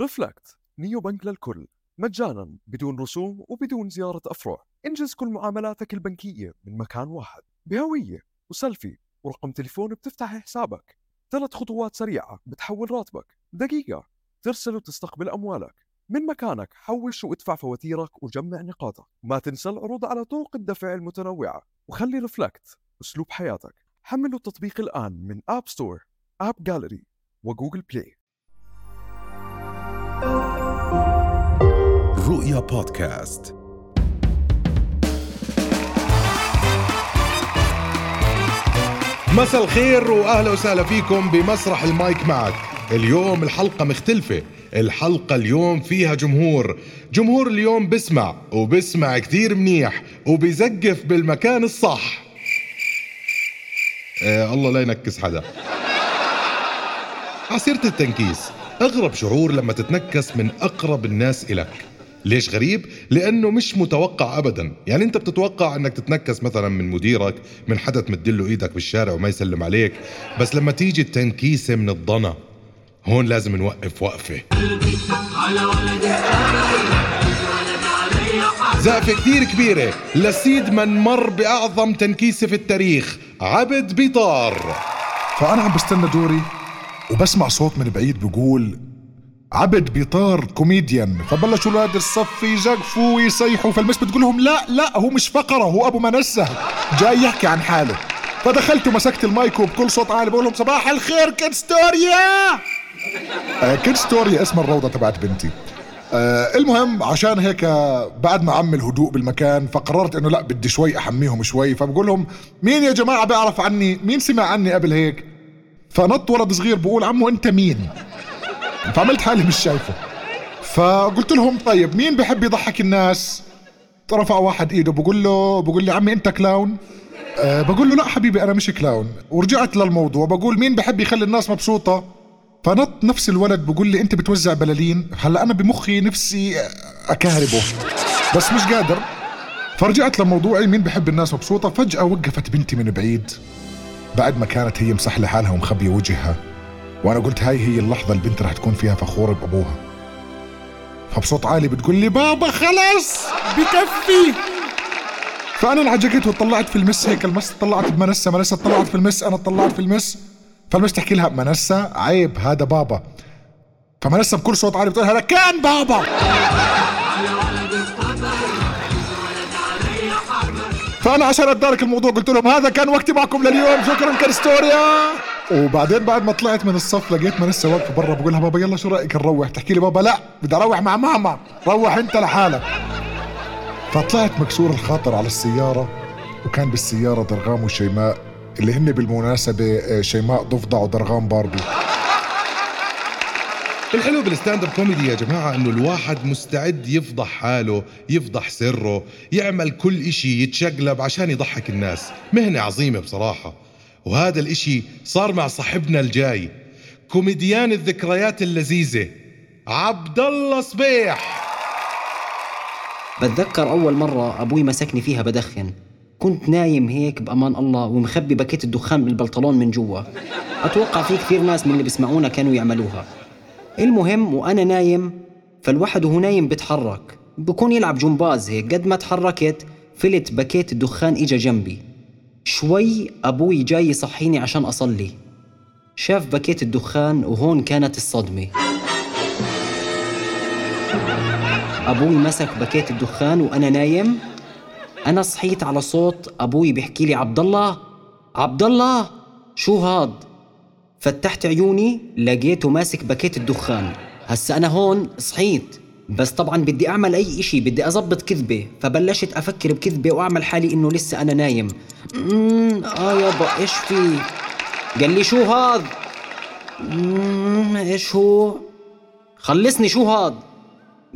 ريفلكت neo bank للكل. مجانا بدون رسوم وبدون زيارة أفرع. إنجز كل معاملاتك البنكية من مكان واحد. بهوية وسيلفي ورقم تليفون بتفتح حسابك. ثلاث خطوات سريعة بتحول راتبك. دقيقة. ترسل وتستقبل أموالك. من مكانك حوش وادفع فواتيرك وجمع نقاطك. ما تنسى العروض على طرق الدفع المتنوعة. وخلي ريفلكت أسلوب حياتك. حملوا التطبيق الآن من آب ستور App Gallery و Google Play رؤيا بودكاست. مساء الخير وأهلا وسهلا فيكم بمسرح المايك معك. اليوم الحلقة مختلفة. الحلقة اليوم فيها جمهور. جمهور اليوم بسمع وبسمع كثير منيح وبيزقف بالمكان الصح. آه الله لا ينكس حدا. عسيرة التنكيس. أغرب شعور لما تتنكس من أقرب الناس إلك ليش غريب؟ لأنه مش متوقع أبدا. يعني أنت بتتوقع أنك تتنكس مثلا من مديرك من حدا تمدله إيدك بالشارع وما يسلم عليك. بس لما تيجي التنكيسة من الضنا هون لازم نوقف وقفة. زقفة كتير كبيرة. لسيد من مر بأعظم تنكيسة في التاريخ عبد بيطار. فأنا عم بستنى دوري. وبسمع صوت من بعيد بيقول عبد بيطار كوميديان فبلشوا أولاد الصف يزقفوا ويصيحوا فالمس بتقول لهم لا لا هو مش فقرة هو أبو منسة. جاي يحكي عن حاله. فدخلت ومسكت المايك وبكل صوت عالي بقول لهم صباح الخير Kidstoria آه Kidstoria اسم الروضة تبعت بنتي. آه المهم عشان هيك بعد ما عم الهدوء بالمكان فقررت إنه لا بدي شوي أحميهم شوي. فبقول لهم مين يا جماعة بيعرف عني؟ مين سمع عني قبل هيك؟ فنط ولد صغير بقول عمو أنت مين؟ فعملت حالي مش شايفه. فقلت لهم طيب مين بحب يضحك الناس؟ رفع واحد إيده بقول له بقول لي عمي أنت clown؟ أه بقول له لا حبيبي أنا مش clown. ورجعت للموضوع بقول مين بحب يخلي الناس مبسوطة؟ فنط نفس الولد بقول لي أنت بتوزع بلالين؟ هلأ أنا بمخي نفسي أكهربه. بس مش قادر. فرجعت لموضوعي مين بحب الناس مبسوطة؟ فجأة وقفت بنتي من بعيد. بعد ما كانت هي مسحلة حالها ومخبية وجهها وأنا قلت هاي هي اللحظة البنت رح تكون فيها فخورة بأبوها. فبصوت عالي بتقول لي بابا خلص بكفي. فأنا انعجقت وطلعت في المس هيك المس طلعت بمنسة منسة طلعت في المس أنا طلعت في المس. فالمس تحكي لها منسة عيب هذا بابا. فمنسة بكل صوت عالي بتقول هذا كان بابا. فأنا عشان اتدارك الموضوع قلت لهم هذا كان وقتي معكم لليوم. شكرا كريستوريا. وبعدين بعد ما طلعت من الصف لقيت منسة واقفة برا بقول لها بابا يلا شو رأيك نروح؟ تحكي لي بابا لا بدي أروح مع ماما. روح أنت لحالك. فطلعت مكسور الخاطر على السيارة وكان بالسيارة درغام وشيماء اللي هن بالمناسبة آه، شيماء ضفدع ودرغام باربي. الحلو بالستاند اب كوميدي يا جماعة إنه الواحد مستعد يفضح حاله يفضح سره يعمل كل إشي يتشقلب عشان يضحك الناس. مهنة عظيمة بصراحة. وهذا الإشي صار مع صاحبنا الجاي كوميديان الذكريات اللذيذة عبد الله صبيح. بتذكر أول مرة أبوي مسكني فيها بدخن. كنت نايم هيك بأمان الله ومخبي باكيت الدخان بالبنطلون من جوا. أتوقع في كثير ناس من اللي بيسمعونا كانوا يعملوها. المهم وأنا نايم فالواحد وهو نايم بتحرك بكون يلعب جمباز هيك قد ما تحركت فلت باكيت الدخان إجا جنبي. شوي أبوي جاي يصحيني عشان أصلي. شاف باكيت الدخان وهون كانت الصدمة. أبوي مسك باكيت الدخان وأنا نايم. أنا صحيت على صوت أبوي بيحكي لي عبد الله عبد الله شو هاد؟ فتحت عيوني لقيته ماسك باكيت الدخان. هسا أنا هون صحيت. بس طبعا بدي أعمل أي إشي بدي أزبط كذبة. فبلشت أفكر بكذبة وأعمل حالي إنه لسه أنا نايم. مم آه يابا إيش في؟ قال لي شو هاد؟ مم إيش هو؟ خلصني شو هاد؟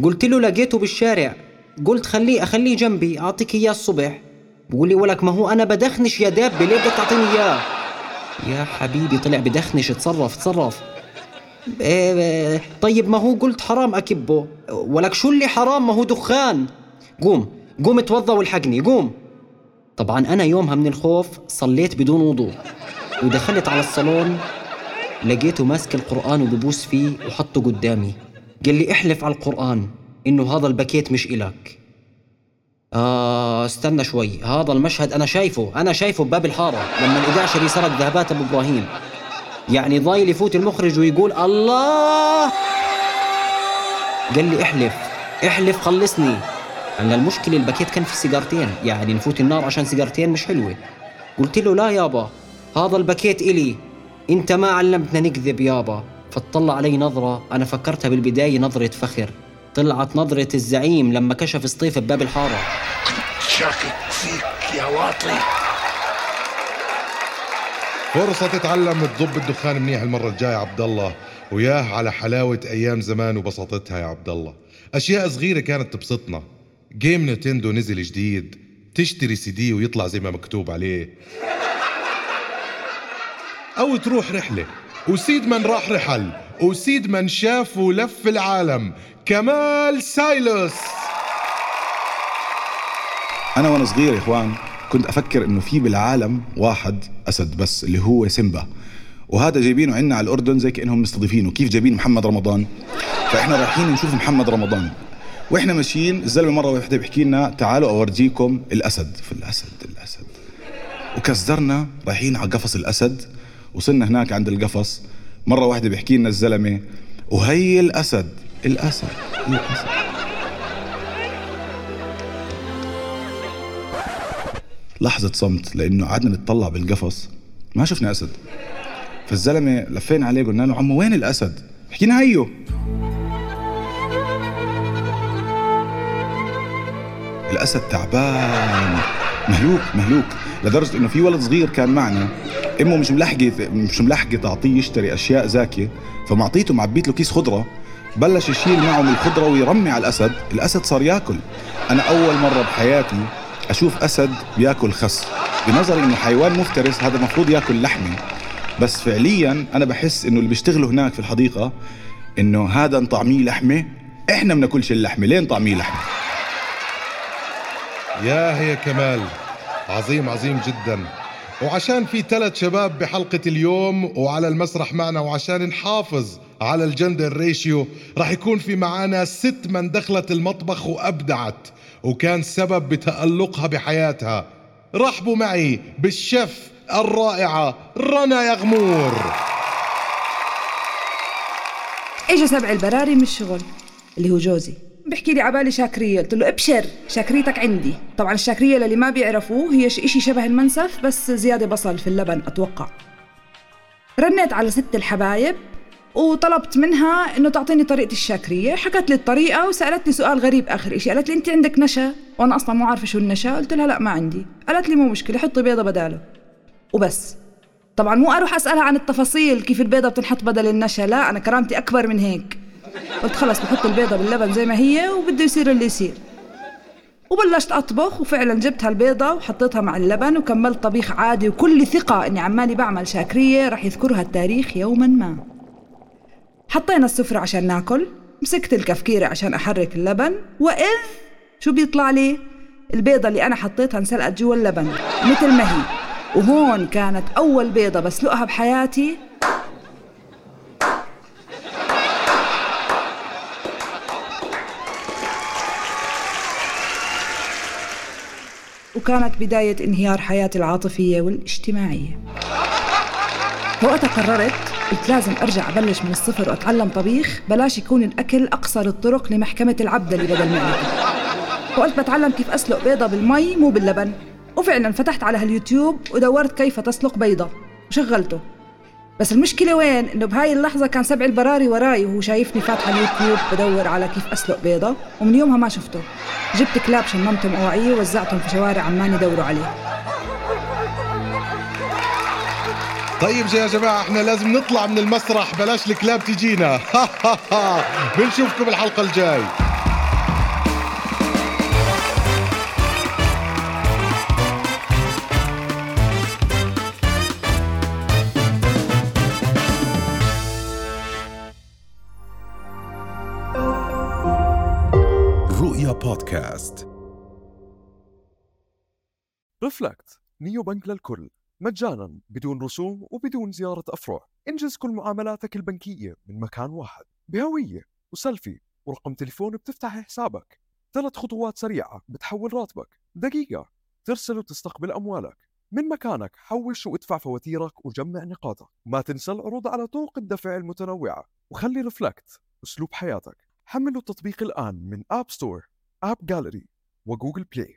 قلت له لقيته بالشارع. قلت خليه أخليه جنبي أعطيك إياه الصبح. بقول لي ولك ما هو أنا بدخنش يا دابة ليه بدك تعطيني إياه؟ يا حبيبي طلع بدخنش تصرف تصرف إيه طيب ما هو قلت حرام أكبه. ولك شو اللي حرام؟ ما هو دخان. قوم قوم اتوضى والحقني قوم. طبعا أنا يومها من الخوف صليت بدون وضوء. ودخلت على الصالون لقيته ماسك القرآن وببوس فيه وحطه قدامي. قال لي احلف على القرآن إنه هذا الباكيت مش إلك. آه استنى شوي. هذا المشهد أنا شايفه. أنا شايفه بباب الحارة. لما الإدعشري سرق ذهبات أبو إبراهيم. يعني ضايل يفوت المخرج ويقول الله. قال لي احلف. احلف خلصني. أنا المشكلة الباكيت كان في سيجارتين. يعني نفوت النار عشان سيجارتين مش حلوة. قلت له لا يابا هذا الباكيت إلي. أنت ما علمتنا نكذب يابا فاطلع علي نظرة. أنا فكرتها بالبداية نظرة فخر. طلعت نظرة الزعيم لما كشف سطيف بباب الحارة. شاكك فيك يا واطي. فرصة تتعلم تضب الدخان منيح المرة الجاية عبد الله وياه على حلاوة أيام زمان وبساطتها يا عبد الله أشياء صغيرة كانت تبسطنا. game Nintendo نزل جديد. تشتري سي دي ويطلع زي ما مكتوب عليه. أو تروح رحلة. وسيد من راح رحل. وسيد من شاف ولف العالم كمال سايلوس أنا وأنا صغير يا إخوان كنت أفكر إنه في بالعالم واحد أسد بس اللي هو سيمبا. وهذا جايبينه عنا على الأردن زي كأنهم مستضيفينه. كيف جايبين محمد رمضان؟ فإحنا رايحين نشوف محمد رمضان. وإحنا ماشيين الزلمة مرة واحدة بيحكي لنا تعالوا أورجيكم الأسد. في الأسد. وكسرنا رايحين على قفص الأسد وصلنا هناك عند القفص. مرة واحدة بيحكي لنا الزلمة وهي الأسد الأسد الأسد. لحظة صمت لأنه قعدنا نتطلع بالقفص ما شفنا أسد. فالزلمة لفينا عليه قلنا له عمو وين الأسد؟ حكينا هيو. الأسد تعبان. مهلوك مهلوك. لدرجة إنه في ولد صغير كان معنا إمه مش ملحقة مش ملحقة تعطيه يشتري أشياء زاكية فمعطيته معبيت له كيس خضرة بلش يشيل معه من الخضرة ويرمي على الأسد الأسد صار ياكل. أنا أول مرة بحياتي أشوف أسد بياكل خس. بنظري إنه حيوان مفترس هذا المفروض ياكل لحمة. بس فعليا أنا بحس إنه اللي بيشتغلوا هناك في الحديقة إنه هذا نطعميه لحمة إحنا بناكلش اللحمة. ليه نطعميه لحمة؟ يا هي كمال. عظيم عظيم جدا. وعشان في ثلاث شباب بحلقة اليوم وعلى المسرح معنا وعشان نحافظ على الجندر ريشيو راح يكون في معانا ست من دخلت المطبخ وأبدعت وكان سبب بتألقها بحياتها. رحبوا معي بالشيف الرائعة رنا يغمور. اجى سبع البراري من الشغل اللي هو جوزي. بحكي لي عبالي شاكرية. قلت له ابشر شاكريتك عندي. طبعا الشاكرية للي ما بيعرفوه هي إشي شبه المنسف بس زيادة بصل في اللبن أتوقع. رنيت على ست الحبايب وطلبت منها إنه تعطيني طريقة الشاكرية. حكت لي الطريقة وسألتني سؤال غريب آخر إشي. قالت لي أنت عندك نشا؟ وأنا أصلا مو عارفة شو النشا. قلت لها لا ما عندي. قالت لي مو مشكلة حطي بيضة بداله. وبس. طبعا مو أروح أسألها عن التفاصيل كيف البيضة بتنحط بدل النشا. لا أنا كرامتي أكبر من هيك. قلت خلص بحط البيضة باللبن زي ما هي وبده يصير اللي يصير. وبلشت أطبخ وفعلا جبت هالبيضة وحطيتها مع اللبن وكملت طبيخ عادي وكل ثقة إني عمالي بعمل شاكرية رح يذكرها التاريخ يوما ما. حطينا السفرة عشان ناكل مسكت الكفكيرة عشان أحرك اللبن وإذ شو بيطلع لي؟ البيضة اللي أنا حطيتها انسلقت جوا اللبن مثل ما هي. وهون كانت أول بيضة بسلقها بحياتي وكانت بداية انهيار حياتي العاطفية والاجتماعية. وقتها قررت قلت لازم أرجع أبلش من الصفر وأتعلم طبيخ بلاش يكون الأكل أقصر الطرق لمحكمة العبد اللي بدل معدتي وقلت بتعلم كيف أسلق بيضة بالمي مو باللبن. وفعلا فتحت على هاليوتيوب ودورت كيف تسلق بيضة. وشغلته. بس المشكلة وين؟ إنه بهاي اللحظة كان سبع البراري وراي وهو شايفني فاتحة اليوتيوب بدور على كيف أسلق بيضة ومن يومها ما شفته. جبت كلاب شممتهم أواعيه ووزعتهم في شوارع عمان يدوروا عليه. طيب يا جماعة إحنا لازم نطلع من المسرح بلاش الكلاب تجينا. بنشوفكم الحلقة الجاي. رؤيا podcast. Reflect neobank للكل. مجانا بدون رسوم وبدون زيارة أفرع. انجز كل معاملاتك البنكية من مكان واحد. بهوية وسيلفي ورقم تليفون بتفتح حسابك. ثلاث خطوات سريعة بتحول راتبك. دقيقة ترسل وتستقبل أموالك. من مكانك حوش وادفع فواتيرك وجمع نقاطك. ما تنسى العروض على طرق الدفع المتنوعة. وخلي Reflect أسلوب حياتك. حملوا التطبيق الآن من App Store App Gallery و Google Play